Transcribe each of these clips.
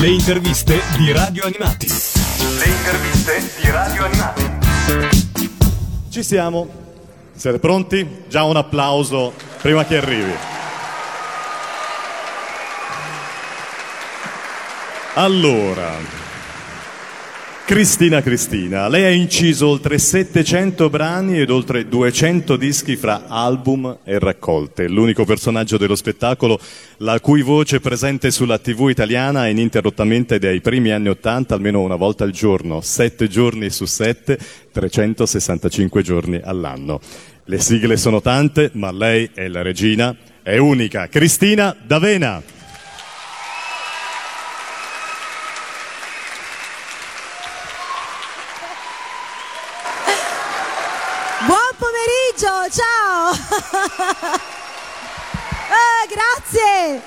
Le interviste di Radio Animati. Le interviste di Radio Animati. Ci siamo. Siete pronti? Già un applauso prima che arrivi. Allora, Cristina Cristina, lei ha inciso oltre 700 brani ed oltre 200 dischi fra album e raccolte. L'unico personaggio dello spettacolo la cui voce è presente sulla TV italiana ininterrottamente dai primi anni 80, almeno una volta al giorno, 7 giorni su 7, 365 giorni all'anno. Le sigle sono tante, ma lei è la regina, è unica. Cristina D'Avena. Ciao! Eh, grazie!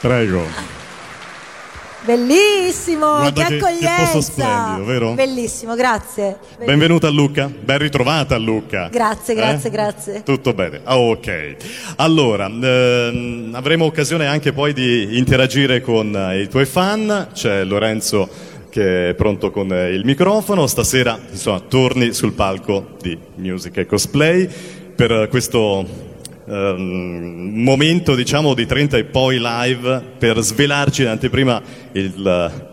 Prego. Bellissimo, Guarda che che- che accoglienza! posto splendido, vero? Bellissimo, grazie. Benvenuta a Lucca, ben ritrovata a Lucca. Grazie, grazie, Eh? grazie. Tutto bene, Ah, ok. Allora, ehm, avremo occasione anche poi di interagire con eh, i tuoi fan, c'è Lorenzo che è pronto con eh, il microfono, stasera insomma, torni sul palco di Music e Cosplay per eh, questo ehm, momento diciamo di 30 e poi live per svelarci in anteprima il,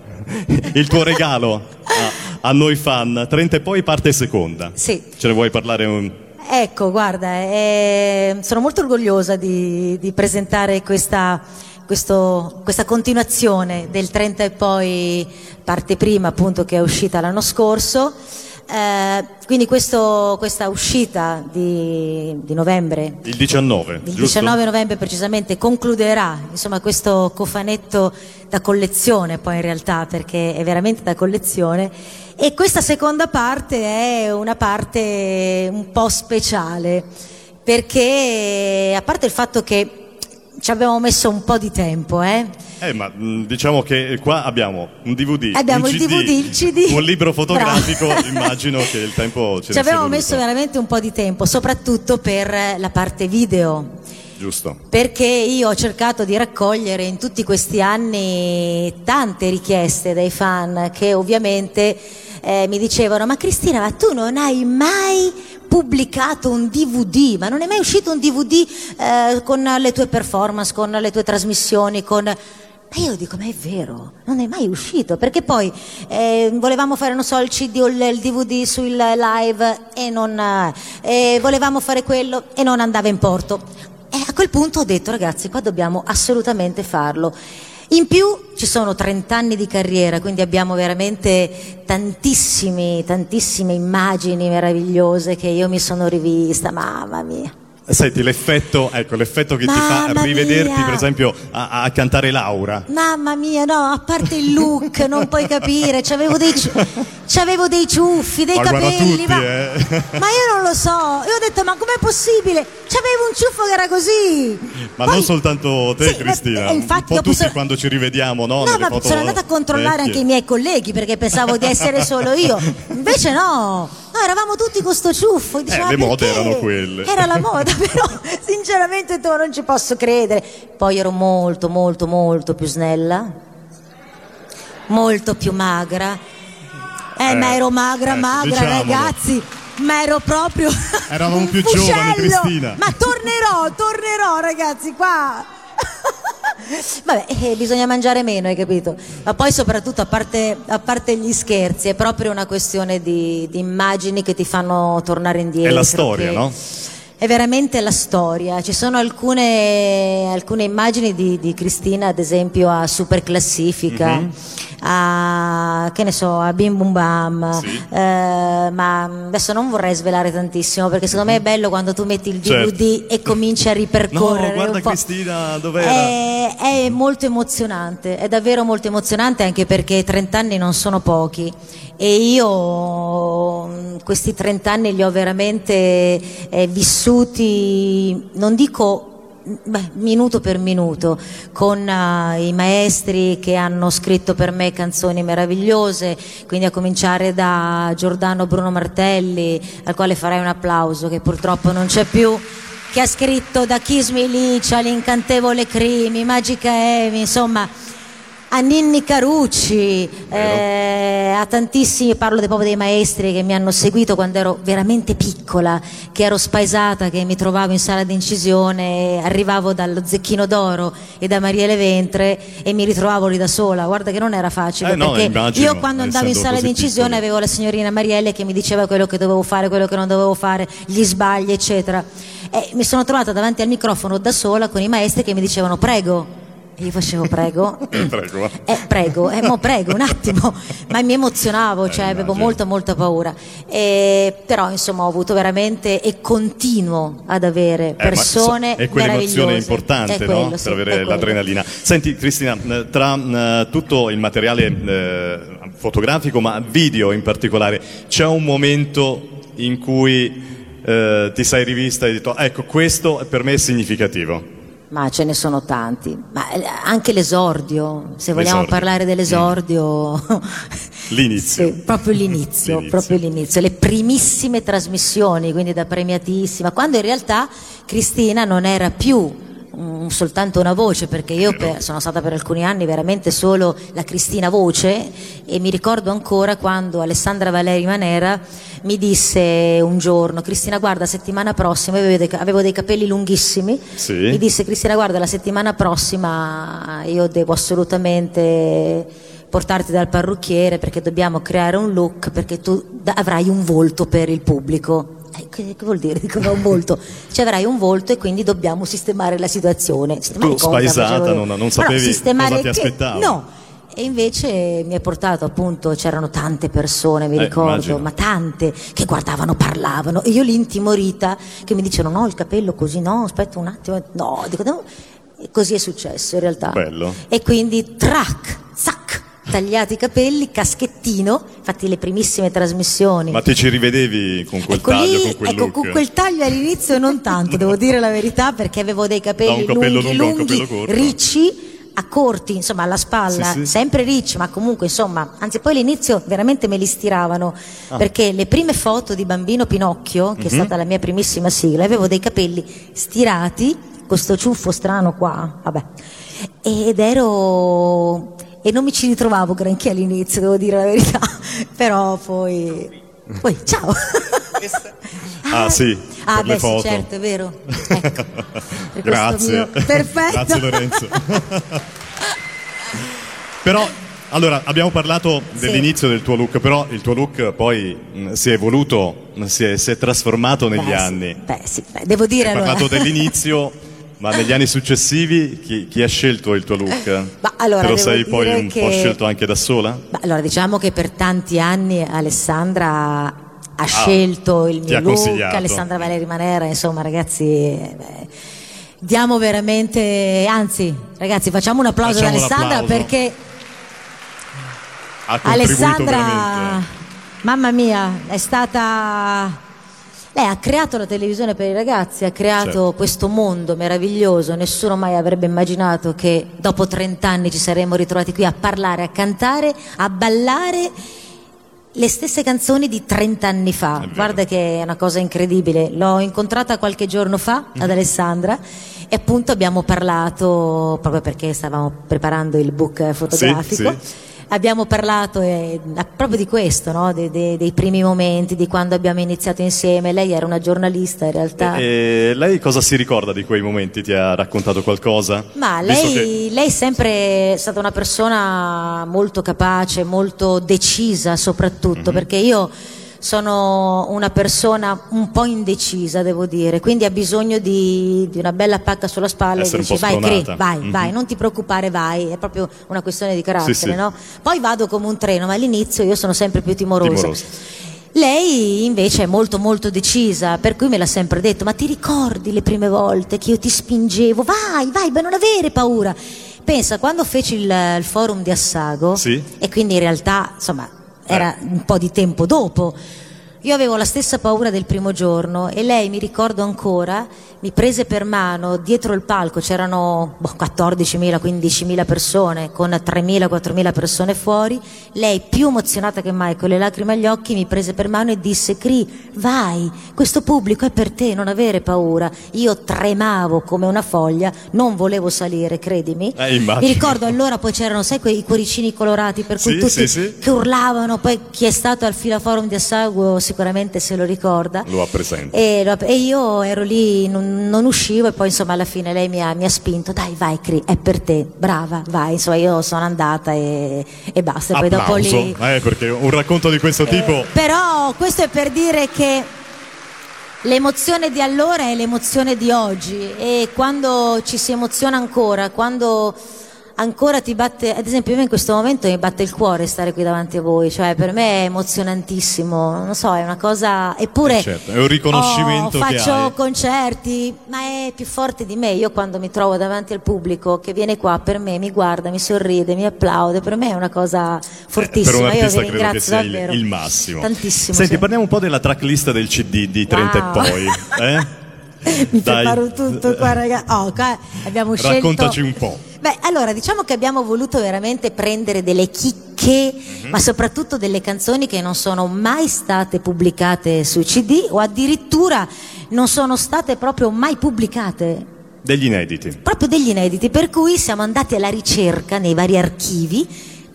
il tuo regalo a, a noi fan. 30 e poi parte seconda. Sì. Ce ne vuoi parlare un... Ecco, guarda, eh, sono molto orgogliosa di, di presentare questa, questo- questa continuazione del 30 e poi parte prima appunto che è uscita l'anno scorso. Eh, quindi questo- questa uscita di, di novembre Il 19, Il giusto? 19 novembre precisamente concluderà insomma, questo cofanetto da collezione poi in realtà perché è veramente da collezione e questa seconda parte è una parte un po' speciale perché a parte il fatto che ci abbiamo messo un po' di tempo eh? Eh, ma mh, diciamo che qua abbiamo un DVD, Abbiamo un il CD, DVD, il CD. un libro fotografico, Bravo. immagino che il tempo ci sia abbiamo messo veramente un po' di tempo soprattutto per la parte video Giusto. perché io ho cercato di raccogliere in tutti questi anni tante richieste dai fan che ovviamente eh, mi dicevano ma Cristina ma tu non hai mai pubblicato un DVD ma non è mai uscito un DVD eh, con le tue performance con le tue trasmissioni con ma io dico, ma è vero, non è mai uscito, perché poi eh, volevamo fare, non so, il CD o il, DVD sul live e non, eh, e volevamo fare quello e non andava in porto. E a quel punto ho detto, ragazzi, qua dobbiamo assolutamente farlo. In più ci sono 30 anni di carriera, quindi abbiamo veramente tantissime immagini meravigliose che io mi sono rivista, mamma mia. Senti, l'effetto, ecco, l'effetto che ti fa Mamma rivederti, mia. per esempio, a, a cantare Laura. Mamma mia, no, a parte il look, non puoi capire, c'avevo dei, ci- c'avevo dei ciuffi, dei Ma capelli, tutti, ma, eh. ma io non lo so, io ho detto, ma com'è possibile? C'avevo un ciuffo che era così. Ma Poi- non soltanto te, Sì, Cristina, ma- e infatti un po' tutti sono- quando ci rivediamo, no? No, ma sono andata a controllare vecchie. anche i miei colleghi perché pensavo di essere solo io. Invece no, no eravamo tutti con sto ciuffo. Dicevo, Eh, "Ma le mode perché?" erano quelle. Era la moda, però sinceramente tu non ci posso credere. Poi ero molto, molto, molto più snella, molto più magra. Eh, Eh, ma ero magra, ecco, magra, diciamolo. ragazzi. Ma ero proprio. Eravamo un più giovani, fuscello. Cristina. Ma tornerò, tornerò, ragazzi, qua. Vabbè, eh, bisogna mangiare meno, hai capito? Ma poi soprattutto, a parte, a parte gli scherzi, è proprio una questione di, di immagini che ti fanno tornare indietro. È la storia, che- no? È veramente la storia. Ci sono alcune, alcune immagini di, di Cristina, ad esempio, a Super Classifica. Mhm. A, che ne so, a Bim Bum Bam, Sì. Eh, ma adesso non vorrei svelare tantissimo perché secondo me è bello quando tu metti il Certo. DVD e cominci a ripercorrere. No, guarda. Cristina, dov'era? È, è molto emozionante, è davvero molto emozionante anche perché 30 anni non sono pochi e io mh, questi 30 anni li ho veramente eh, vissuti, non dico beh, minuto per minuto, con eh, i maestri che hanno scritto per me canzoni meravigliose, quindi a cominciare da Giordano Bruno Martelli, al quale farei un applauso che purtroppo non c'è più che ha scritto da Kiss Me Licia, l'incantevole Crimi, Magica Emi, insomma, a Ninni Carucci, eh, a tantissimi, parlo dei, proprio dei maestri che mi hanno seguito quando ero veramente piccola, che ero spaesata, che mi trovavo in sala d'incisione, arrivavo dallo Zecchino d'Oro e da Marielle Ventre e mi ritrovavo lì da sola. Guarda che non era facile, Eh, no, perché immagino, io quando andavo in sala d'incisione piccoli. avevo la signorina Marielle che mi diceva quello che dovevo fare, quello che non dovevo fare, gli sbagli, eccetera. E mi sono trovata davanti al microfono da sola con i maestri che mi dicevano prego. E io facevo prego. Prego. Eh, prego, eh, mo prego un attimo, ma mi emozionavo, cioè avevo immagino. molta molta paura. E, però insomma ho avuto veramente e continuo ad avere Eh, persone so- è quell'emozione importante È no? quello, per sì, è avere l'adrenalina. Senti Cristina, eh, tra eh, tutto il materiale eh, fotografico, ma video in particolare, c'è un momento in cui eh, ti sei rivista e hai detto ecco questo per me è significativo. Ma ce ne sono tanti, ma eh, anche l'esordio, se vogliamo L'esordio. parlare dell'esordio, L'inizio. Sì, proprio l'inizio, L'inizio. proprio l'inizio, le primissime trasmissioni, quindi da premiatissima, quando in realtà Cristina non era più mm, soltanto una voce, perché io per- sono stata per alcuni anni veramente solo la Cristina voce e mi ricordo ancora quando Alessandra Valeri Manera mi disse un giorno, Cristina guarda settimana prossima, io avevo dei, avevo dei capelli lunghissimi, Sì. mi disse Cristina guarda la settimana prossima io devo assolutamente portarti dal parrucchiere perché dobbiamo creare un look perché tu avrai un volto per il pubblico. Eh, che, che vuol dire? Dico, un volto. Ci avrai un volto e quindi dobbiamo sistemare la situazione. Sistemare Tu, cosa? spaesata, non- non No, sapevi cosa ti che- aspettava. No. E invece mi ha portato appunto, c'erano tante persone, mi Eh, ricordo, immagino. ma tante che guardavano, parlavano e io lì intimorita che mi dicevano no il capello così, no aspetta un attimo, no, dico no. Così è successo in realtà. Bello. E quindi trac, zac, tagliati i capelli, caschettino, infatti le primissime trasmissioni. Ma ti ci rivedevi con quel Ecco taglio, lì, con quel ecco, look? con quel taglio all'inizio non tanto, devo dire la verità, perché avevo dei capelli capello lunghi, lungo lunghi, ricci, a corti, insomma, alla spalla, Sì, sì. sempre ricci, ma comunque, insomma, anzi poi all'inizio veramente me li stiravano, Ah. perché le prime foto di Bambino Pinocchio, che è Mhm. stata la mia primissima sigla, avevo dei capelli stirati, questo ciuffo strano qua, vabbè, ed ero... e non mi ci ritrovavo granché all'inizio, devo dire la verità, però poi... Poi, ciao! Ah, sì, Ah, per le beh, sì, certo, è vero. Ecco, Grazie. Perfetto. Grazie Lorenzo. però, allora, abbiamo parlato dell'inizio del tuo look, però il tuo look poi mh, si è evoluto, si è, si è trasformato negli Beh, sì, anni. Beh, sì, beh, devo dire Hai allora. parlato dell'inizio, ma negli anni successivi chi, chi ha scelto il tuo look? Ma allora, Te lo sei poi un po' che- scelto anche da sola? Ma allora, diciamo che per tanti anni Alessandra ha scelto il Ah, mio look. Alessandra Valeri Manera, insomma, ragazzi. eh, beh, diamo veramente, anzi, ragazzi, facciamo un applauso Facciamo ad Alessandra perché Alessandra, veramente. mamma mia, è stata. Lei ha creato la televisione per i ragazzi, ha creato Certo. questo mondo meraviglioso. Nessuno mai avrebbe immaginato che dopo 30 anni ci saremmo ritrovati qui a parlare, a cantare, a ballare le stesse canzoni di 30 anni fa. Guarda che è una cosa incredibile. L'ho incontrata qualche giorno fa Mhm. ad Alessandra e appunto abbiamo parlato proprio perché stavamo preparando il book fotografico. sì. Abbiamo parlato eh, proprio di questo, no? De- de- dei primi momenti, di quando abbiamo iniziato insieme. Lei era una giornalista in realtà. E lei cosa si ricorda di quei momenti? Ti ha raccontato qualcosa? Ma lei, che- lei è sempre stata una persona molto capace, molto decisa soprattutto, perché io sono una persona un po' indecisa, devo dire, quindi ha bisogno di, di una bella pacca sulla spalla Essere e dici vai, spronata." vai, Mhm. vai, non ti preoccupare, vai, è proprio una questione di carattere, Sì, sì. no? Poi vado come un treno, ma all'inizio io sono sempre più timorosa. Timorosa. Lei invece è molto molto decisa, per cui me l'ha sempre detto, ma ti ricordi le prime volte che io ti spingevo? Vai, vai, beh non avere paura. Pensa, quando feci il, il forum di Assago, Sì. e quindi in realtà, insomma, era Eh. un po' di tempo dopo, Io avevo la stessa paura del primo giorno e lei, mi ricordo ancora, mi prese per mano dietro il palco, c'erano boh, 14.000, 15.000 persone con 3.000, 4.000 persone fuori. Lei, più emozionata che mai, con le lacrime agli occhi, mi prese per mano e disse: Cri, vai, questo pubblico è per te, non avere paura. Io tremavo come una foglia, non volevo salire, credimi. Eh. Mi ricordo allora poi c'erano, sai, quei cuoricini colorati per cui Sì, tutti sì, sì. che urlavano, poi chi è stato al Filaforum di Assago sicuramente se lo ricorda. Lo ha presente. E, e io ero lì, non, non uscivo e poi insomma alla fine lei mi ha, mi ha spinto, dai vai Cri, è per te, brava, vai. Insomma io sono andata e, e basta. E poi dopo lì... eh, perché un racconto di questo tipo... Però questo è per dire che l'emozione di allora è l'emozione di oggi e quando ci si emoziona ancora, quando ancora ti batte, ad esempio io in questo momento mi batte il cuore stare qui davanti a voi, cioè per me è emozionantissimo, non so, è una cosa, eppure Eh, certo, è un riconoscimento oh, faccio concerti, ma è più forte di me, io quando mi trovo davanti al pubblico che viene qua per me, mi guarda, mi sorride, mi applaude, per me è una cosa fortissima, Eh, per un io vi ringrazio sia il, davvero. il massimo. Tantissimo. Senti, sì. parliamo un po' della tracklist del CD di 30 Wow. e poi. Eh? Mi Dai. preparo tutto qua, ragazzi. Oh, qua abbiamo scelto. Raccontaci un po'. Beh, allora, diciamo che abbiamo voluto veramente prendere delle chicche, Mhm. ma soprattutto delle canzoni che non sono mai state pubblicate sui CD o addirittura non sono state proprio mai pubblicate. Degli inediti. Proprio degli inediti, per cui siamo andati alla ricerca nei vari archivi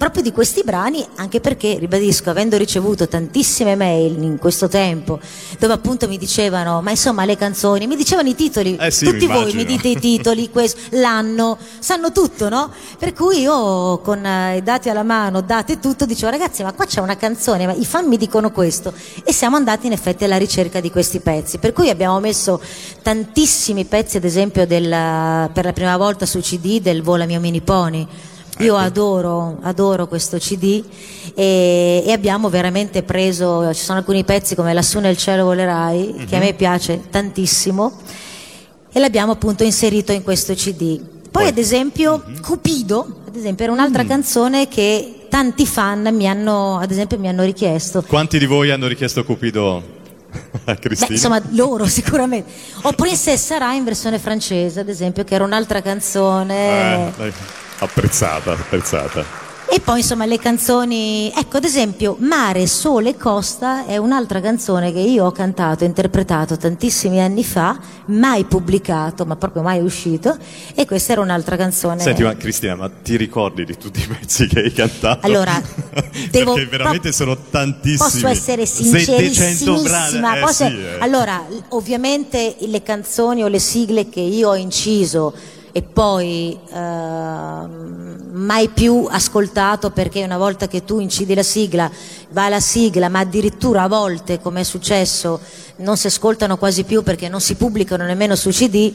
proprio di questi brani, anche perché, ribadisco, avendo ricevuto tantissime mail in questo tempo, dove appunto mi dicevano, ma insomma le canzoni, mi dicevano i titoli, Eh sì, tutti mi voi mi dite i titoli, questo, l'anno, sanno tutto, no? Per cui io con eh, i dati alla mano, date tutto, dicevo ragazzi ma qua c'è una canzone, ma i fan mi dicono questo e siamo andati in effetti alla ricerca di questi pezzi, per cui abbiamo messo tantissimi pezzi ad esempio del, per la prima volta su CD del Vola mio mini pony. Io Ecco. adoro, adoro questo CD e, e abbiamo veramente preso, ci sono alcuni pezzi come Lassù nel cielo volerai, che a Mhm. me piace tantissimo, e l'abbiamo appunto inserito in questo CD. Poi, Poi- ad esempio, Mhm. Cupido, ad esempio, era un'altra canzone che tanti fan mi hanno, ad esempio, mi hanno richiesto. Quanti di voi hanno richiesto Cupido Beh, Cristina? insomma, loro sicuramente. O Princessa Sarà in versione francese, ad esempio, che era un'altra canzone. Eh, dai, apprezzata, apprezzata. E poi insomma le canzoni, ecco ad esempio Mare, Sole e Costa è un'altra canzone che io ho cantato e interpretato tantissimi anni fa, mai pubblicato, ma proprio mai uscito, e questa era un'altra canzone. Senti, ma Cristina, ma ti ricordi di tutti i pezzi che hai cantato? Allora, devo Perché veramente pro- sono tantissimi. Posso essere 700 brani. sincerissimissima. Eh, posso- sì, eh. Allora, ovviamente le canzoni o le sigle che io ho inciso e poi ehm, mai più ascoltato perché una volta che tu incidi la sigla va la sigla, ma addirittura a volte, come è successo, non si ascoltano quasi più perché non si pubblicano nemmeno su CD.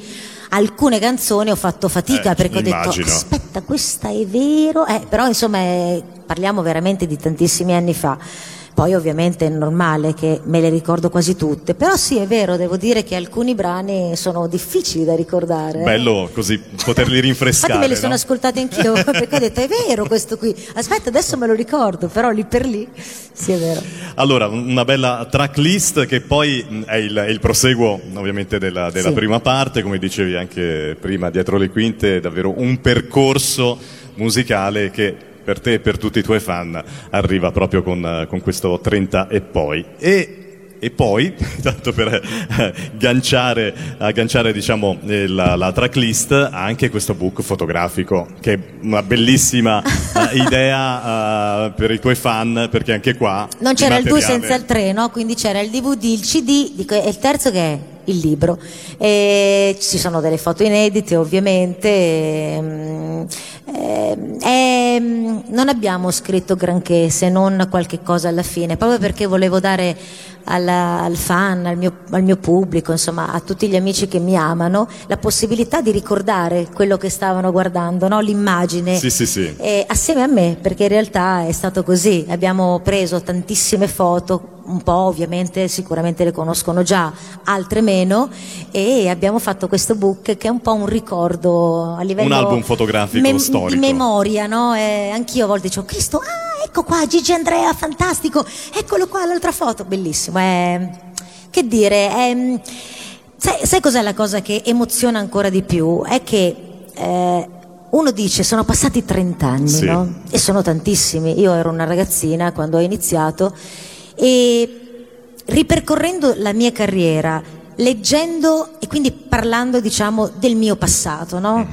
Alcune canzoni ho fatto fatica Eh, perché ho detto immagino. aspetta questa è vero eh, però insomma eh, parliamo veramente di tantissimi anni fa poi ovviamente è normale che me le ricordo quasi tutte però sì è vero devo dire che alcuni brani sono difficili da ricordare eh. Bello così poterli rinfrescare. Infatti me le sono no? ascoltate anch'io perché ho detto è vero questo qui aspetta adesso me lo ricordo però lì per lì sì è vero Allora, una bella tracklist che poi è il, è il proseguo ovviamente della, della Sì. prima parte, come dicevi anche prima dietro le quinte, è davvero un percorso musicale che per te e per tutti i tuoi fan arriva proprio con, con questo 30 e poi. E, e poi, tanto per eh, agganciare, agganciare diciamo, eh, la, la tracklist, anche questo book fotografico, che è una bellissima eh, idea eh, per i tuoi fan, perché anche qua... non c'era il 2 materiale- senza il 3 no? quindi c'era il DVD il CD dico, e il terzo che è il libro. E ci sono delle foto inedite ovviamente ehm, ehm, ehm, non abbiamo scritto granché se non qualche cosa alla fine proprio perché volevo dare alla- al fan, al mio, al mio pubblico, insomma a tutti gli amici che mi amano, la possibilità di ricordare quello che stavano guardando, no? l'immagine Sì, sì, sì. eh, assieme a me, perché in realtà è stato così. Abbiamo preso tantissime foto, un po' ovviamente sicuramente le conoscono già, altre meno, e abbiamo fatto questo book che è un po' un ricordo a livello Un album fotografico mem- storico. di memoria, no? E anch'io a volte dicevo, Cristo, ah, ecco ecco qua Gigi Andrea, fantastico, eccolo qua l'altra foto, bellissimo. È, che dire, è, sai, sai cos'è la cosa che emoziona ancora di più? È che eh, uno dice sono passati 30 anni, Sì. no? E sono tantissimi. Io ero una ragazzina quando ho iniziato e ripercorrendo la mia carriera, leggendo e quindi parlando, diciamo, del mio passato, no?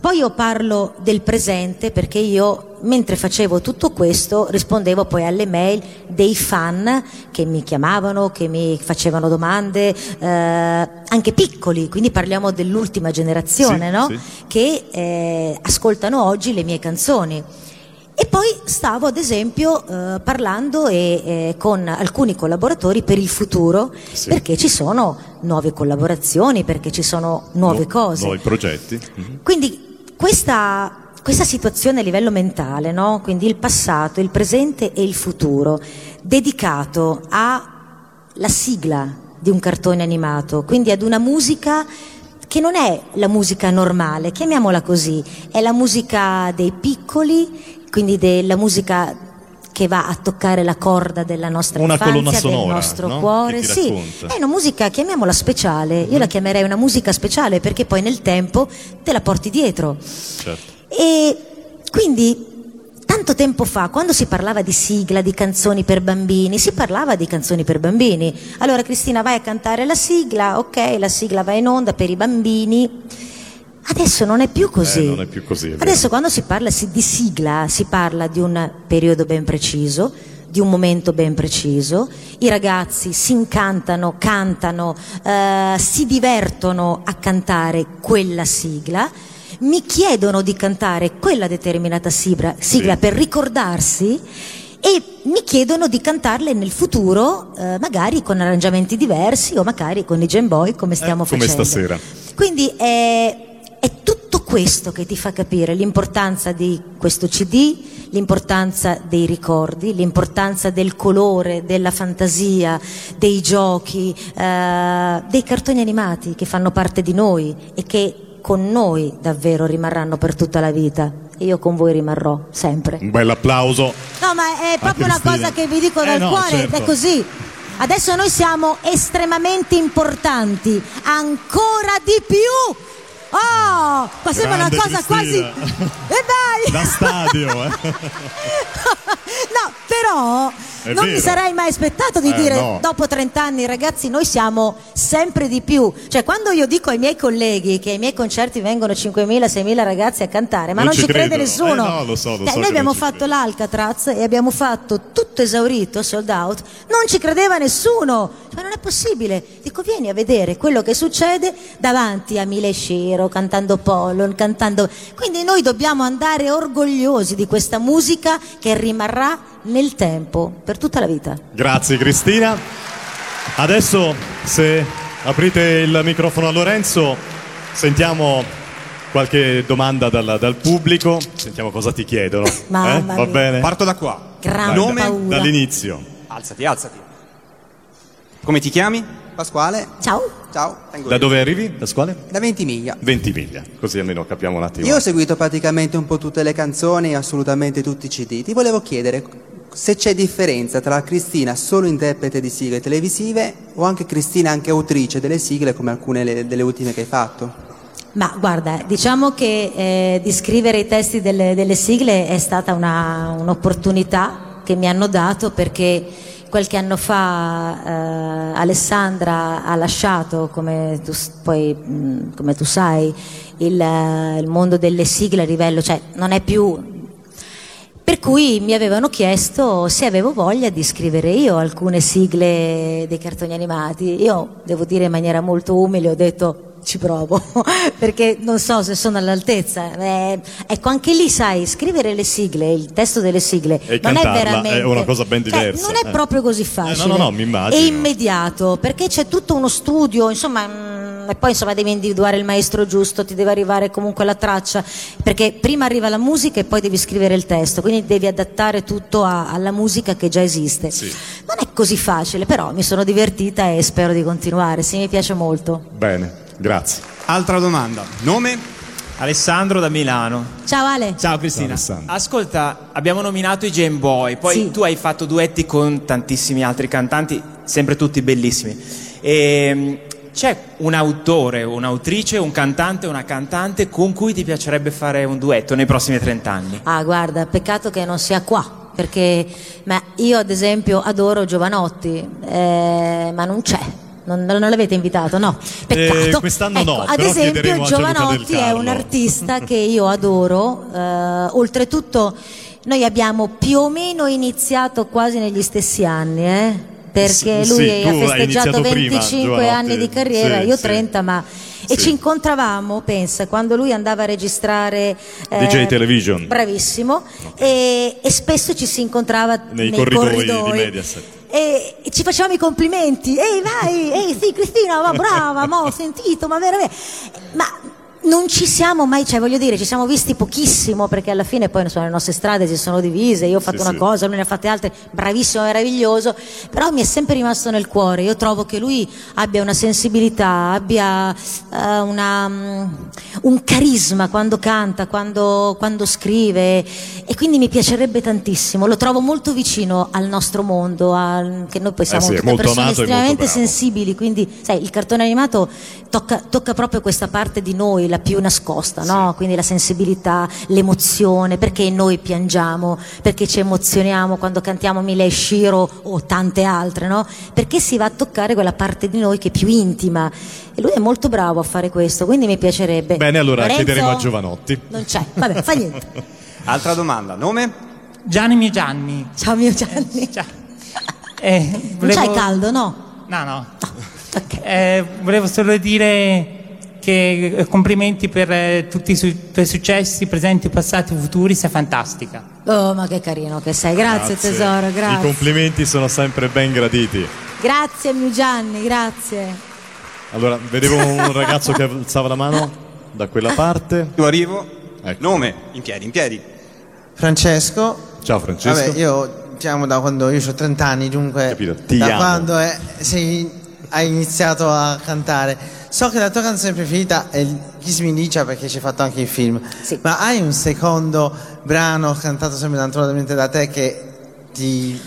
Poi io parlo del presente perché io, mentre facevo tutto questo, rispondevo poi alle mail dei fan che mi chiamavano, che mi facevano domande, eh, anche piccoli, quindi parliamo dell'ultima generazione, Sì, no? sì. Che eh, ascoltano oggi le mie canzoni. E poi stavo ad esempio eh, parlando e, eh, con alcuni collaboratori per il futuro, Sì. perché ci sono nuove collaborazioni, perché ci sono nuove Nu- cose. Nuovi progetti. Mhm. Quindi questa, questa situazione a livello mentale, no? quindi il passato, il presente e il futuro, dedicato alla sigla di un cartone animato, quindi ad una musica che non è la musica normale, chiamiamola così, è la musica dei piccoli, quindi della musica che va a toccare la corda della nostra Una infanzia, sonora, del nostro no? cuore. Sì, racconta. è una musica, chiamiamola speciale, io la chiamerei una musica speciale perché poi nel tempo te la porti dietro. Certo. E quindi tanto tempo fa, quando si parlava di sigla, di canzoni per bambini, si parlava di canzoni per bambini. Allora Cristina vai a cantare la sigla, ok, la sigla va in onda per i bambini. Adesso non è più così. Eh, non è più così, è. Adesso quando si parla di sigla si parla di un periodo ben preciso, di un momento ben preciso. I ragazzi si incantano, cantano, eh, si divertono a cantare quella sigla. Mi chiedono di cantare quella determinata sigla, sigla Sì. per ricordarsi e mi chiedono di cantarle nel futuro, eh, magari con arrangiamenti diversi o magari con i Gen Boy come stiamo Eh, come facendo. stasera. Quindi è, è tutto questo che ti fa capire l'importanza di questo CD, l'importanza dei ricordi, l'importanza del colore, della fantasia, dei giochi, eh, dei cartoni animati che fanno parte di noi e che con noi davvero rimarranno per tutta la vita. E io con voi rimarrò sempre. Un bel applauso. No, ma è proprio una Cristina. cosa che vi dico Eh, dal no, cuore, certo. è così. Adesso noi siamo estremamente importanti, ancora di più. Oh, ma sembra una cosa quasi. Cristina. E dai! Da stadio, eh. No, però È non mi vero. sarei mai aspettato di Eh, dire no. dopo 30 anni, ragazzi, noi siamo sempre di più. Cioè, quando io dico ai miei colleghi che ai miei concerti vengono 5.000, 6.000 ragazzi a cantare, ma Non non, ci crede credono. nessuno. Eh, no, lo so, lo Dai, so noi abbiamo non ci fatto credono. l'Alcatraz e abbiamo fatto tutto esaurito, sold out. Non ci credeva nessuno. Cioè, non è possibile. Dico, vieni a vedere quello che succede davanti a Mile Shiro, cantando Pollon, cantando. Quindi noi dobbiamo andare orgogliosi di questa musica che rimarrà nel tempo, per tutta la vita. Grazie Cristina. Adesso se aprite il microfono a Lorenzo, sentiamo qualche domanda dal, dal pubblico, sentiamo cosa ti chiedono. eh? Mamma Va mia. bene? Parto da qua. Gran Nome? paura. Dall'inizio. Alzati, alzati. Come ti chiami? Pasquale, Ciao. ciao, Da dove arrivi? Da scuola? Da Ventimiglia. Ventimiglia, così almeno capiamo un attimo. Io ho seguito praticamente un po' tutte le canzoni, assolutamente tutti i CD. Ti volevo chiedere se c'è differenza tra Cristina solo interprete di sigle televisive o anche Cristina anche autrice delle sigle come alcune le- delle ultime che hai fatto. Ma guarda, diciamo che eh, di scrivere i testi delle, delle sigle è stata una- un'opportunità che mi hanno dato perché qualche anno fa eh, Alessandra ha lasciato, come tu, poi, come tu sai, il, il mondo delle sigle a livello, cioè non è più per cui mi avevano chiesto se avevo voglia di scrivere io alcune sigle dei cartoni animati. Io devo dire in maniera molto umile, ho detto ci provo, perché non so se sono all'altezza. Eh, ecco, anche lì, sai, scrivere le sigle, il testo delle sigle, E non è veramente... è una cosa ben cioè, diversa, non è eh. proprio così Eh, facile. no, no, no, mi immagino. È immediato, perché c'è tutto uno studio, insomma... mm, E poi insomma devi individuare il maestro giusto, ti deve arrivare comunque la traccia, perché prima arriva la musica e poi devi scrivere il testo, quindi devi adattare tutto a- alla musica che già esiste. Sì. Non è così facile, però mi sono divertita e spero di continuare, sì, mi piace molto. Bene, grazie. Altra domanda. Nome? Alessandro da Milano. Ciao Ale. Ciao Cristina. Ciao. Ascolta, abbiamo nominato i Game Boy, poi Sì. tu hai fatto duetti con tantissimi altri cantanti, sempre tutti bellissimi. E, c'è un autore, un'autrice, un cantante, una cantante con cui ti piacerebbe fare un duetto nei prossimi 30 anni? Ah, guarda, peccato che non sia qua, perché ma io ad esempio adoro Giovanotti, eh, ma non c'è. Non, non l'avete invitato, no? Peccato. Eh, quest'anno no, ad esempio Giovanotti è un artista che io adoro, eh, oltretutto noi abbiamo più o meno iniziato quasi negli stessi anni, eh? perché Sì, lui sì, ha festeggiato iniziato prima, 25 Giovanotti. anni di carriera, Sì, io sì. 30, ma... E Sì. ci incontravamo, pensa, quando lui andava a registrare... eh, DJ Television. Bravissimo. E, e spesso ci si incontrava Nei nei, corridoi di Mediaset. E, ci facevamo i complimenti. Ehi, vai, ehi, sì, Cristina, ma brava, ma ho sentito, ma veramente. Ma non ci siamo mai, cioè voglio dire, ci siamo visti pochissimo perché alla fine poi insomma, le nostre strade si sono divise, io ho fatto Sì, una sì. cosa, lui ne ha fatte altre, bravissimo, meraviglioso, però mi è sempre rimasto nel cuore, io trovo che lui abbia una sensibilità, abbia eh, una, mm, un carisma quando canta, quando, quando scrive e quindi mi piacerebbe tantissimo, lo trovo molto vicino al nostro mondo, al- che noi poi siamo Eh sì, persone estremamente sensibili, quindi sai, il cartone animato tocca, tocca proprio questa parte di noi, la più nascosta, no? quindi la sensibilità, l'emozione, perché noi piangiamo, perché ci emozioniamo quando cantiamo Mila e Shiro o tante altre, no? perché si va a toccare quella parte di noi che è più intima e lui è molto bravo a fare questo, quindi mi piacerebbe. Bene, allora Lorenzo? chiederemo a Giovanotti. Non c'è, vabbè, fa niente. Altra domanda, nome? Gianni mio Gianni. Ciao mio Gianni. Ciao. Eh, Non volevo- c'hai caldo, no? No, no. Ok. Eh, volevo solo dire che eh, complimenti per eh, tutti i su- tuoi successi presenti, passati e futuri, sei fantastica. Oh, ma che carino che sei, grazie, tesoro, I grazie. complimenti sono sempre ben graditi. Grazie mio Gianni, grazie. Allora, vedevo un ragazzo che alzava la mano da quella parte. Tu arrivo? Ecco. Nome? In piedi, in piedi. Francesco. Ciao Francesco. Vabbè, io diciamo da quando io ho 30 anni, dunque Capito, ti da amo. quando è- sei- hai iniziato a cantare. So che la tua canzone preferita è il Kiss Me Licia perché ci hai fatto anche il film. Sì. Ma hai un secondo brano cantato sempre naturalmente da te che ti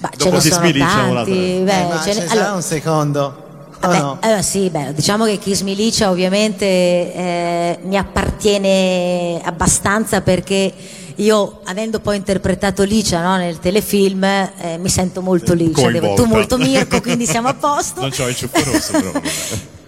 Bah, ce Dopo diciamo tanti. l'altra. beh, Eh, ma ce ce ne- allora, un secondo? Vabbè, no? allora sì, beh, diciamo che Kiss Me Licia ovviamente eh, mi appartiene abbastanza perché io, avendo poi interpretato Licia no, nel telefilm, eh, mi sento molto Licia. Coinvolta. Tu molto Mirko, quindi siamo a posto. Non c'ho il ciuffo rosso, però.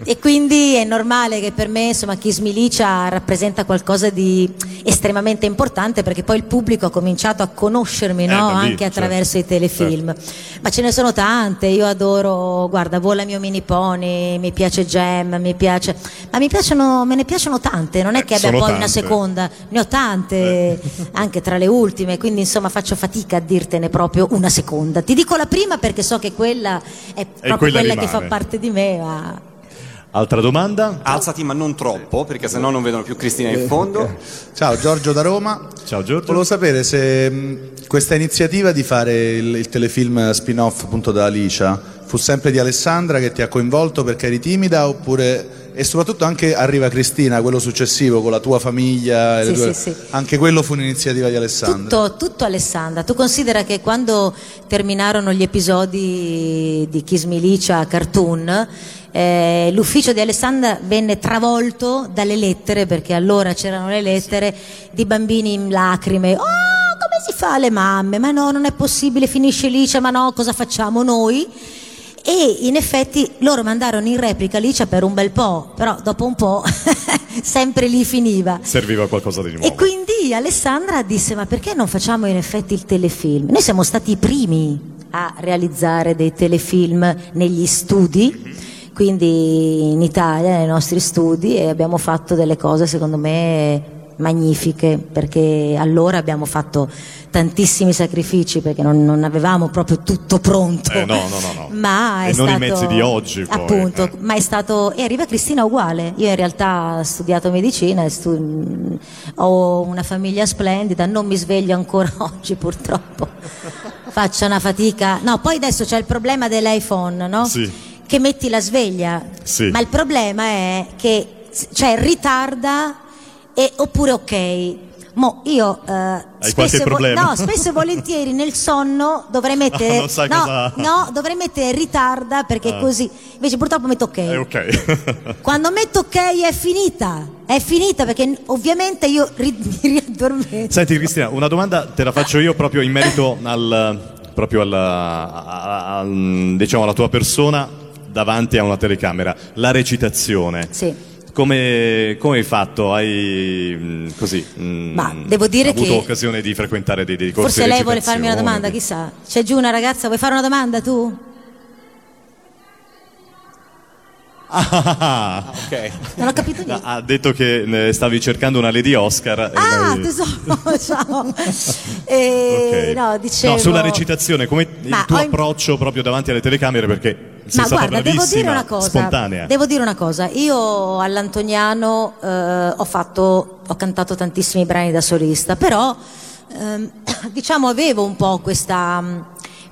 E quindi è normale che per me insomma Kiss Me Licia rappresenta qualcosa di estremamente importante perché poi il pubblico ha cominciato a conoscermi no? Eh, da lì, anche certo. attraverso i telefilm. Ma ce ne sono tante, io adoro, guarda, Vola mio mini pony, mi piace Gem, mi piace, ma mi piacciono, me ne piacciono tante, non è Eh, che abbia sono poi una tante. seconda, ne ho tante anche tra le ultime, quindi insomma faccio fatica a dirtene proprio una seconda. Ti dico la prima perché so che quella è proprio quella quella, che fa parte di me, ma Altra domanda? Alzati ma non troppo, perché sennò non vedono più Cristina in fondo. Ciao Giorgio da Roma. Ciao Giorgio. Volevo sapere se mh, questa iniziativa di fare il, il telefilm spin-off appunto da Alicia fu sempre di Alessandra che ti ha coinvolto perché eri timida oppure e soprattutto anche arriva Cristina, quello successivo con la tua famiglia, le Sì, tue- sì, sì. anche quello fu un'iniziativa di Alessandra. Tutto, tutto Alessandra. Tu considera che quando terminarono gli episodi di Kiss Me Licia cartoon, eh, l'ufficio di Alessandra venne travolto dalle lettere, perché allora c'erano le lettere di bambini in lacrime. Oh, come si fa alle mamme? Ma no, non è possibile, finisce Licia, ma no, cosa facciamo noi? E in effetti loro mandarono in replica Licia per un bel po', però dopo un po' sempre lì finiva. Serviva qualcosa di nuovo. E quindi Alessandra disse: Ma perché non facciamo in effetti il telefilm? Noi siamo stati i primi a realizzare dei telefilm negli studi, quindi in Italia, nei nostri studi, e abbiamo fatto delle cose secondo me magnifiche perché allora abbiamo fatto tantissimi sacrifici perché non, non avevamo proprio tutto pronto Eh, no, no, no, no. ma è E non i stato mezzi di oggi, poi, appunto eh. ma è stato e arriva Cristina uguale io in realtà ho studiato medicina stu- ho una famiglia splendida non mi sveglio ancora oggi purtroppo faccio una fatica no poi adesso c'è il problema dell'iPhone no? Sì. Che metti la sveglia Sì. ma il problema è che cioè ritarda E- oppure ok. Mo io eh, spesso, e vo- no, spesso e volentieri nel sonno dovrei mettere non sai no, cosa- no, dovrei mettere ritarda perché Ah. così invece purtroppo metto ok. Eh, ok. Quando metto ok è finita, è finita perché ovviamente io ri- mi riaddormento. Senti Cristina, una domanda te la faccio io proprio in merito al, proprio alla, a- a- diciamo, alla tua persona davanti a una telecamera. La recitazione. Sì. Come, come hai fatto? Hai mh, così mh, Ma devo dire avuto che- occasione di frequentare dei, dei corsi Forse di lei vuole farmi una domanda, chissà. C'è giù una ragazza, vuoi fare una domanda tu? Ah, ok. Non ho capito niente. Ha detto che eh, stavi cercando una Lady Oscar. e Ah, lei- tesoro, ciao. Eh, Ok. No, dicevo... No, sulla recitazione, come il Ma tuo ho- approccio proprio davanti alle telecamere, perché Ma guarda, devo dire una cosa. spontanea. Devo dire una cosa. Io all'Antoniano eh, ho fatto, ho cantato tantissimi brani da solista, però ehm, diciamo avevo un po' questa mh,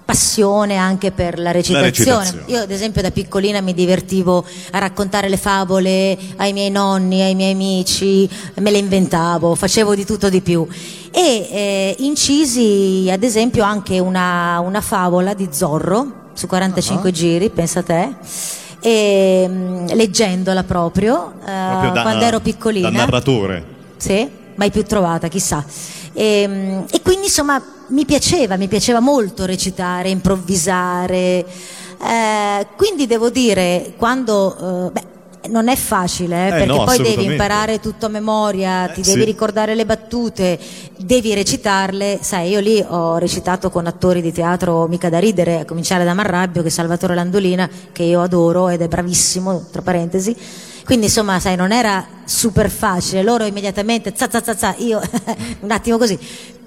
passione anche per la recitazione. recitazione. Io ad esempio da piccolina mi divertivo a raccontare le favole ai miei nonni, ai miei amici, me le inventavo, facevo di tutto di più. E eh, incisi ad esempio anche una, una favola di Zorro su 45 giri, pensa te. E, mh, leggendola proprio, eh, Proprio da- quando ero piccolina Da narratore. sì, mai più trovata, chissà. E, e quindi insomma mi piaceva, mi piaceva molto recitare, improvvisare. Eh, quindi devo dire, quando eh, beh, non è facile, eh, Eh, perché no, poi devi imparare tutto a memoria, ti sì. devi ricordare le battute, devi recitarle. Sai, io lì ho recitato con attori di teatro mica da ridere, a cominciare da Marrabbio, che è Salvatore Landolina, che io adoro ed è bravissimo, tra parentesi. Quindi insomma, sai, non era super facile, loro immediatamente, za za za za, io un attimo così.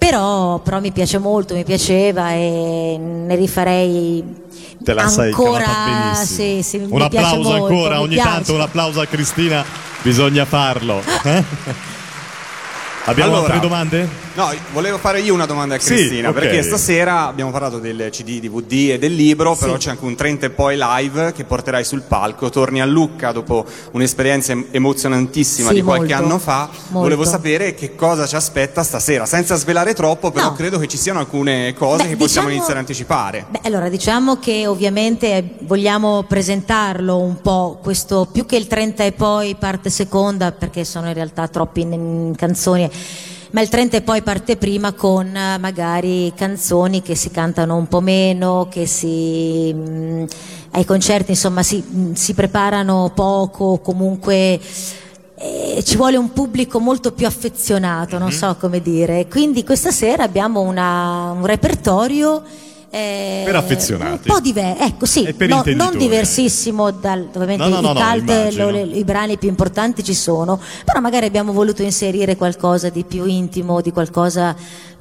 Però, però mi piace molto, mi piaceva e ne rifarei Te la sei ancora. benissimo. Sì, sì, un applauso molto, ancora, ogni piace. tanto un applauso a Cristina, bisogna farlo. eh? Abbiamo Allora, altre domande? No, volevo fare io una domanda a Sì, Cristina, ok. perché stasera abbiamo parlato del CD, DVD e del libro, però c'è anche un 30 e poi live che porterai sul palco. Torni a Lucca dopo un'esperienza em- emozionantissima Sì, di qualche molto, anno fa. molto. Volevo sapere che cosa ci aspetta stasera, senza svelare troppo, però No. credo che ci siano alcune cose Beh, che possiamo diciamo- iniziare a anticipare. Beh, allora diciamo che ovviamente vogliamo presentarlo un po', questo più che il 30 e poi parte seconda, perché sono in realtà troppi in- canzoni, ma il 30 e poi parte prima con eh, magari canzoni che si cantano un po' meno, che si mh, ai concerti insomma si, mh, si preparano poco, comunque eh, ci vuole un pubblico molto più affezionato, non so come dire. Quindi questa sera abbiamo una- un repertorio eh, Per affezionati. Un po' diverso, ecco sì, no- non diversissimo, dal, ovviamente No, no, i cult, lo- le- i brani più importanti ci sono, però magari abbiamo voluto inserire qualcosa di più intimo, di qualcosa,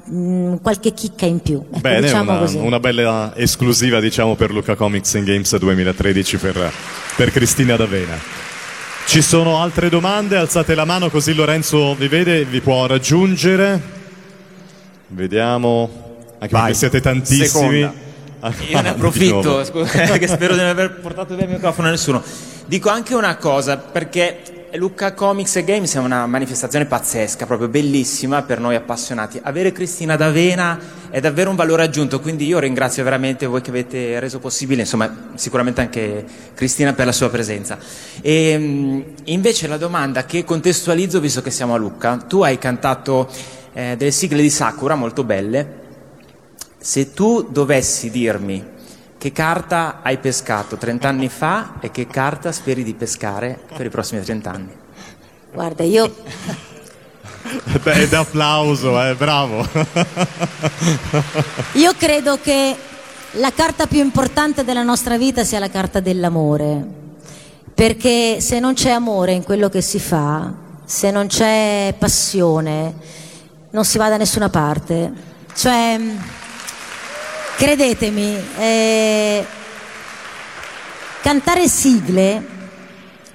mh, qualche chicca in più. Ecco, Bene, diciamo una, una bella esclusiva diciamo per Luca Comics and Games 2013 per, per Cristina D'Avena. Ci sono altre domande? Alzate la mano così Lorenzo vi vede vi può raggiungere. Vediamo, anche Vai, perché siete tantissimi. seconda. Io ne approfitto, scusa, che spero di non aver portato via il microfono a nessuno. Dico anche una cosa, perché Lucca Comics e Games è una manifestazione pazzesca, proprio bellissima per noi appassionati. Avere Cristina D'Avena è davvero un valore aggiunto, quindi io ringrazio veramente voi che avete reso possibile, insomma, sicuramente anche Cristina per la sua presenza. E mh, invece la domanda che contestualizzo, visto che siamo a Lucca, tu hai cantato eh, delle sigle di Sakura molto belle. Se tu dovessi dirmi che carta hai pescato 30 anni fa e che carta speri di pescare per i prossimi 30 anni? Guarda, io Beh, ed applauso, eh, bravo. Io credo che la carta più importante della nostra vita sia la carta dell'amore, perché se non c'è amore in quello che si fa, se non c'è passione, non si va da nessuna parte. Cioè, credetemi, eh, cantare sigle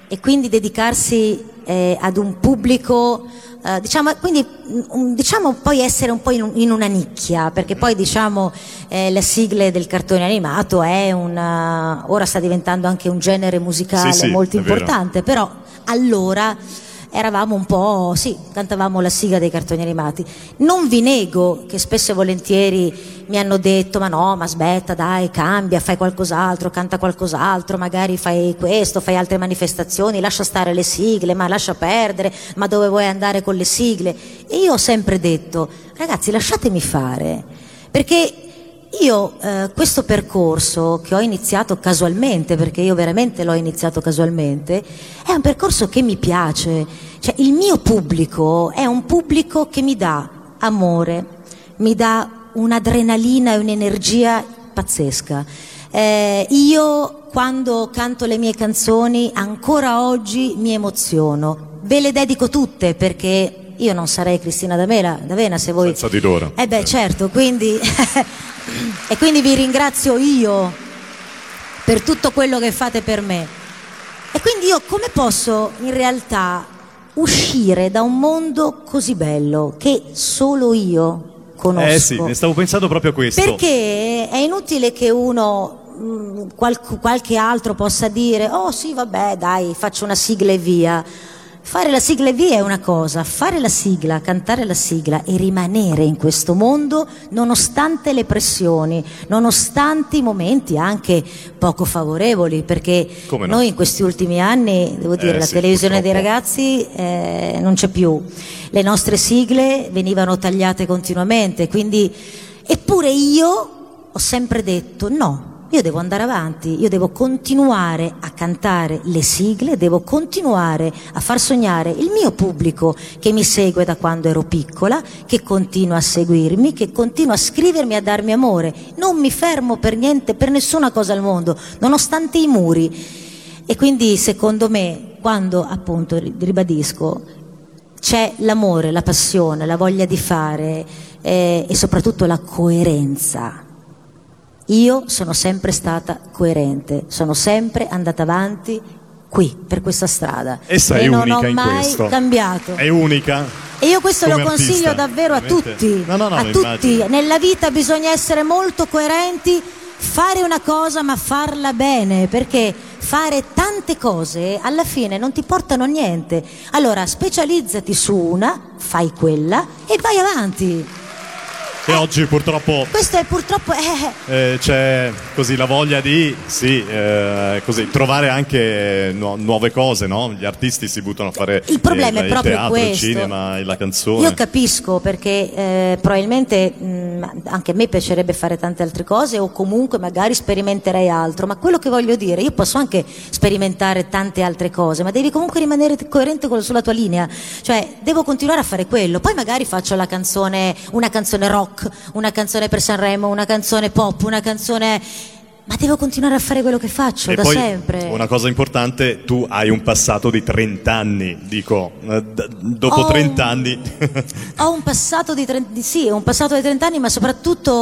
e quindi dedicarsi eh, ad un pubblico, eh, diciamo, quindi mm, un- diciamo poi essere un po' in, un- in una nicchia, perché poi diciamo eh, le sigle del cartone animato è una, ora sta diventando anche un genere musicale Sì, sì, molto è vero. importante, però allora eravamo un po', sì, cantavamo la sigla dei cartoni animati. Non vi nego che spesso e volentieri mi hanno detto, ma no, ma aspetta, dai, cambia, fai qualcos'altro, canta qualcos'altro, magari fai questo, fai altre manifestazioni, lascia stare le sigle, ma lascia perdere, ma dove vuoi andare con le sigle? E io ho sempre detto, ragazzi, lasciatemi fare, perché io eh, questo percorso che ho iniziato casualmente, perché io veramente l'ho iniziato casualmente, è un percorso che mi piace. Cioè, il mio pubblico è un pubblico che mi dà amore, mi dà un'adrenalina e un'energia pazzesca. Eh, io quando canto le mie canzoni ancora oggi mi emoziono. Ve le dedico tutte perché io non sarei Cristina D'Avena, D'Avena se voi... Senza di loro. Eh beh, certo, quindi e quindi vi ringrazio io per tutto quello che fate per me. E quindi io come posso in realtà uscire da un mondo così bello che solo io conosco? Eh sì, ne stavo pensando proprio a questo. Perché è inutile che uno mh, qual- qualche altro possa dire "Oh sì, vabbè, dai, faccio una sigla e via". Fare la sigla e via è una cosa, fare la sigla, cantare la sigla e rimanere in questo mondo nonostante le pressioni, nonostante i momenti anche poco favorevoli, perché no? noi in questi ultimi anni, devo dire, Eh la sì, televisione dei purtroppo. ragazzi eh, non c'è più. Le nostre sigle venivano tagliate continuamente, quindi eppure io ho sempre detto no. Io devo andare avanti, io devo continuare a cantare le sigle, devo continuare a far sognare il mio pubblico che mi segue da quando ero piccola, che continua a seguirmi, che continua a scrivermi, a darmi amore. Non mi fermo per niente, per nessuna cosa al mondo, nonostante i muri. E quindi secondo me, quando appunto ri- ribadisco, c'è l'amore, la passione, la voglia di fare eh, e soprattutto la coerenza. Io sono sempre stata coerente, sono sempre andata avanti qui, per questa strada. Essa è non unica ho mai questo. cambiato. È unica. E io questo come lo consiglio artista, davvero a veramente. tutti, No, no, no, a tutti. immagino. Nella vita bisogna essere molto coerenti, fare una cosa ma farla bene, perché fare tante cose alla fine non ti portano a niente. Allora specializzati su una, fai quella e vai avanti. E oggi purtroppo Questo è purtroppo... eh, eh, c'è così la voglia di sì, eh, così, trovare anche nu- nuove cose, no? Gli artisti si buttano a fare Il problema eh, è proprio teatro, questo. il cinema, la canzone. Io capisco perché eh, probabilmente mh, anche a me piacerebbe fare tante altre cose o comunque magari sperimenterei altro, ma quello che voglio dire, io posso anche sperimentare tante altre cose, ma devi comunque rimanere coerente con, sulla tua linea, cioè devo continuare a fare quello, poi magari faccio la canzone, una canzone rock, una canzone per Sanremo, una canzone pop, una canzone... Ma devo continuare a fare quello che faccio E da poi sempre. una cosa importante, tu hai un passato di 30 anni, dico, eh, d- dopo Ho 30 un- anni Ho un passato di 30, di- sì, un passato di 30 anni, ma soprattutto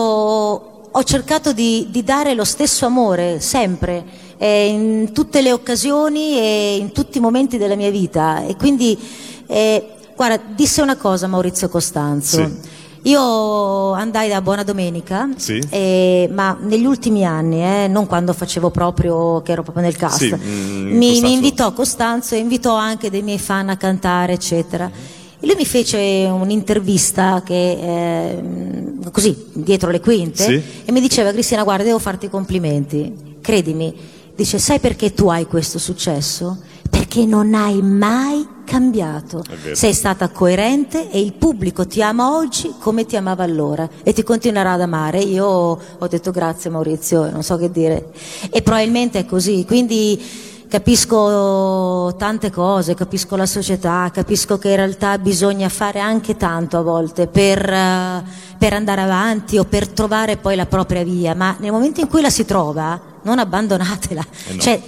ho cercato di, di dare lo stesso amore sempre, eh, in tutte le occasioni e in tutti i momenti della mia vita. E quindi, eh, guarda, disse una cosa Maurizio Costanzo. Sì. Io andai da Buona Domenica, Sì. eh, ma negli ultimi anni, eh, non quando facevo proprio, che ero proprio nel cast, Sì, mm, mi, mi invitò Costanzo e invitò anche dei miei fan a cantare, eccetera. E lui mi fece un'intervista che, ehm, così, dietro le quinte, Sì. e mi diceva, Cristina, guarda, devo farti i complimenti. Credimi, dice, sai perché tu hai questo successo? Perché non hai mai cambiato. Sei stata coerente e il pubblico ti ama oggi come ti amava allora e ti continuerà ad amare. Io ho detto grazie Maurizio, non so che dire. E probabilmente è così, quindi capisco tante cose, capisco la società, capisco che in realtà bisogna fare anche tanto a volte per, eh, per andare avanti o per trovare poi la propria via, ma nel momento in cui la si trova non abbandonatela. Eh no. Cioè,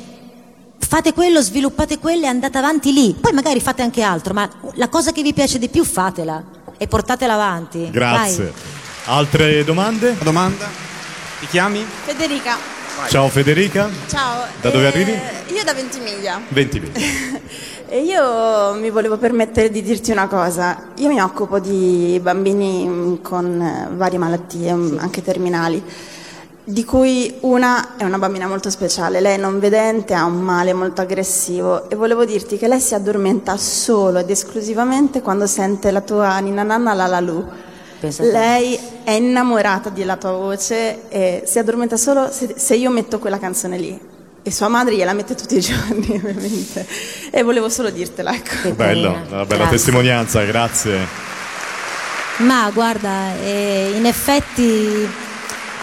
fate quello, sviluppate quello e andate avanti lì. Poi magari fate anche altro, ma la cosa che vi piace di più fatela e portatela avanti. Grazie. Vai. Altre domande? Domanda? Ti chiami? Federica, Ciao Federica, ciao. Da dove Eh, arrivi? Io da Ventimiglia. 20 minuti. E io mi volevo permettere di dirti una cosa. Io mi occupo di bambini mm, con eh, varie malattie, mm, anche terminali. Di cui una è una bambina molto speciale, lei è non vedente, ha un male molto aggressivo e volevo dirti che lei si addormenta solo ed esclusivamente quando sente la tua Nina Nanna la la lu. Pensa a te. Lei è innamorata della tua voce e si addormenta solo se, se io metto quella canzone lì. E sua madre gliela mette tutti i giorni, ovviamente. E volevo solo dirtela, ecco. Bello, una bella Grazie. testimonianza, grazie. Ma guarda, eh, in effetti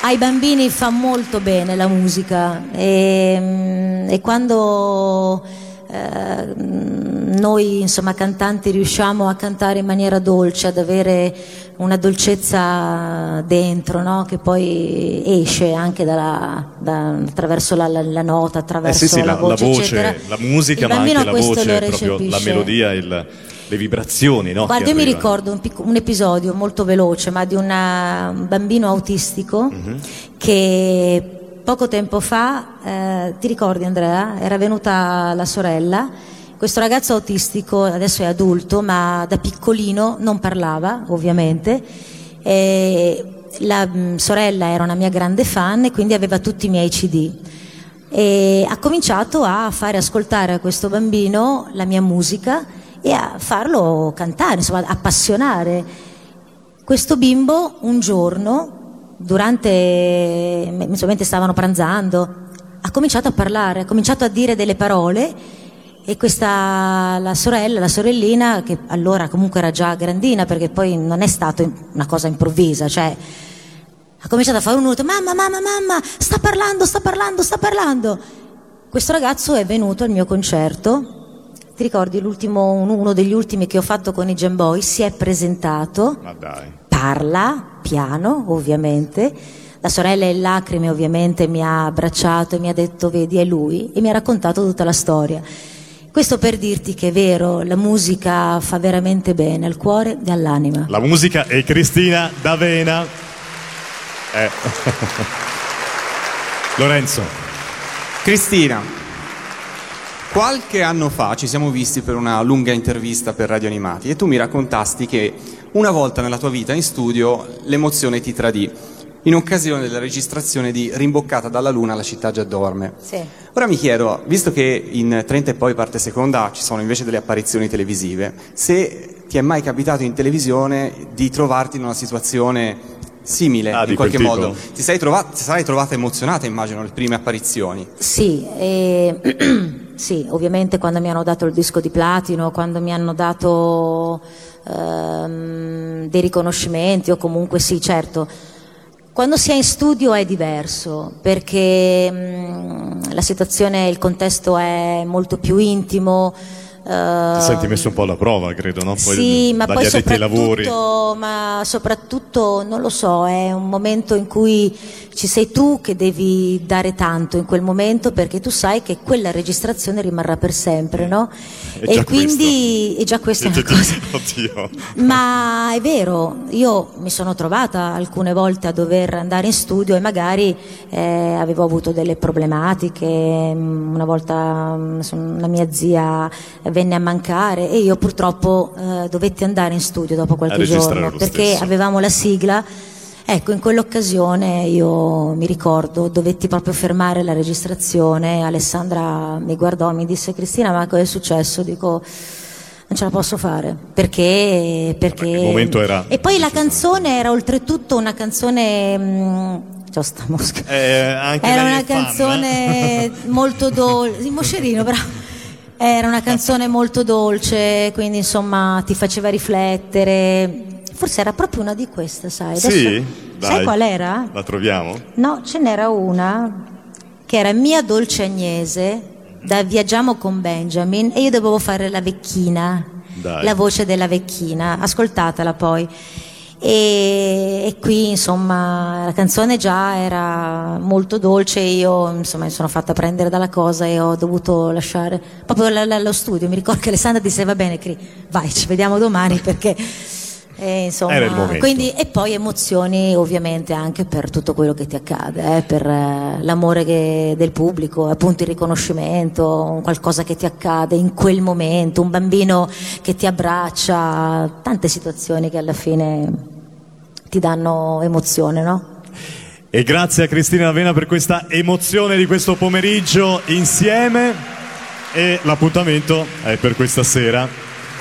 ai bambini fa molto bene la musica e, mm, e quando eh, mm, noi insomma cantanti riusciamo a cantare in maniera dolce, ad avere una dolcezza dentro no? che poi esce anche dalla- da- attraverso la, la- la nota, Eh attraverso sì, sì, la, la, voce, la voce, la musica, Il ma anche la voce, proprio la melodia, il- le vibrazioni, no? Guarda, io mi ricordo un, pic- un episodio molto veloce, ma di una- un bambino autistico Mhm. che poco tempo fa, eh, ti ricordi Andrea? Era venuta la sorella. Questo ragazzo autistico adesso è adulto, ma da piccolino non parlava, ovviamente. E la mm, sorella era una mia grande fan e quindi aveva tutti i miei CD e ha cominciato a fare ascoltare a questo bambino la mia musica e a farlo cantare, insomma, appassionare. Questo bimbo un giorno, durante, mentre stavano pranzando, ha cominciato a parlare, ha cominciato a dire delle parole e questa, la sorella, la sorellina, che allora comunque era già grandina perché poi non è stata una cosa improvvisa, cioè ha cominciato a fare un urlo, mamma, mamma, mamma, sta parlando, sta parlando, sta parlando. Questo ragazzo è venuto al mio concerto, ti ricordi l'ultimo, uno degli ultimi che ho fatto con i Jam Boy, si è presentato, Ma dai. parla, piano ovviamente, la sorella in lacrime ovviamente mi ha abbracciato e mi ha detto vedi è lui e mi ha raccontato tutta la storia. Questo per dirti che è vero, la musica fa veramente bene al cuore e all'anima. La musica è Cristina D'Avena. Eh. Lorenzo. Cristina, qualche anno fa ci siamo visti per una lunga intervista per Radio Animati e tu mi raccontasti che una volta nella tua vita in studio l'emozione ti tradì in occasione della registrazione di Rimboccata dalla Luna, la città già dorme. Sì. Ora mi chiedo, visto che in 30 e poi parte seconda ci sono invece delle apparizioni televisive, se ti è mai capitato in televisione di trovarti in una situazione simile Ah, in qualche quel modo? tipo? Ti sei trovata, ti sarai trovata emozionata, immagino, le prime apparizioni. Sì, e- sì, ovviamente quando mi hanno dato il disco di platino, quando mi hanno dato ehm, dei riconoscimenti o comunque sì, certo. Quando si è in studio è diverso perché mm, la situazione, il contesto è molto più intimo. Ti eh, senti messo un po' alla prova, credo, no? Poi sì, ma poi soprattutto, ma soprattutto, non lo so, è un momento in cui ci sei tu che devi dare tanto in quel momento perché tu sai che quella registrazione rimarrà per sempre, no? È e quindi, e già questa è una cosa. Oddio. Ma è vero, io mi sono trovata alcune volte a dover andare in studio e magari eh, avevo avuto delle problematiche, mm, una volta mm, una mia zia venne a mancare e io purtroppo eh, dovetti andare in studio dopo qualche giorno perché stesso. avevamo la sigla. Ecco, in quell'occasione io mi ricordo, dovetti proprio fermare la registrazione, Alessandra mi guardò e mi disse Cristina ma cosa è successo? Dico non ce la posso fare perché, perché... il momento era e poi la canzone era oltretutto una canzone mm, c'ho sta mosca Eh, era una fan, canzone eh? molto dolce il moscerino bravo era una canzone molto dolce quindi insomma ti faceva riflettere forse era proprio una di queste sai Adesso- Sì? sai Dai. qual era? La troviamo? No, ce n'era una che era Mia dolce Agnese da Viaggiamo con Benjamin e io dovevo fare la vecchina, Dai. la voce della vecchina, ascoltatela poi. E, e qui insomma la canzone già era molto dolce io insomma mi sono fatta prendere dalla cosa e ho dovuto lasciare proprio l- l- lo studio. Mi ricordo che Alessandra disse va bene Cri, vai ci vediamo domani perché eh, insomma, Era il momento. quindi, e poi emozioni ovviamente anche per tutto quello che ti accade, eh, per eh, l'amore che- del pubblico, appunto il riconoscimento, qualcosa che ti accade in quel momento, un bambino che ti abbraccia, tante situazioni che alla fine ti danno emozione, no? E grazie a Cristina Lavena per questa emozione di questo pomeriggio insieme. E l'appuntamento è per questa sera.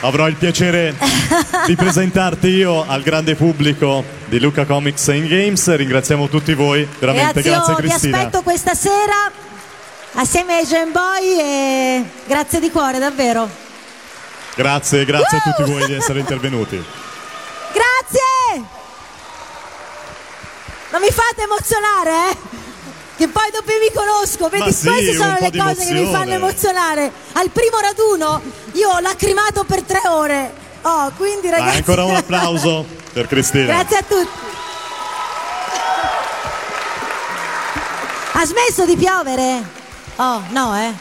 Avrò il piacere di presentarti io al grande pubblico di Luca Comics and Games. Ringraziamo tutti voi, veramente grazie io vi Cristina. aspetto questa sera assieme ai Gen Boy e grazie di cuore, davvero. Grazie, grazie a tutti voi di essere intervenuti. Grazie! Non mi fate emozionare, eh? Che poi dopo vi conosco, vedi, sì, queste sono le cose che mi fanno emozionare. Al primo raduno io ho lacrimato per tre ore. Oh, quindi Dai, ragazzi. ancora un applauso per Cristina. Grazie a tutti. Ha smesso di piovere? Oh, no, eh.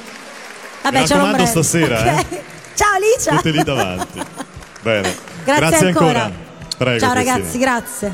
Vabbè, Mi c'è l'ombrello. stasera, Ok. eh. Ciao Licia. Tutti lì davanti. Bene. Grazie ancora. Prego, Ciao Cristina. ragazzi, grazie.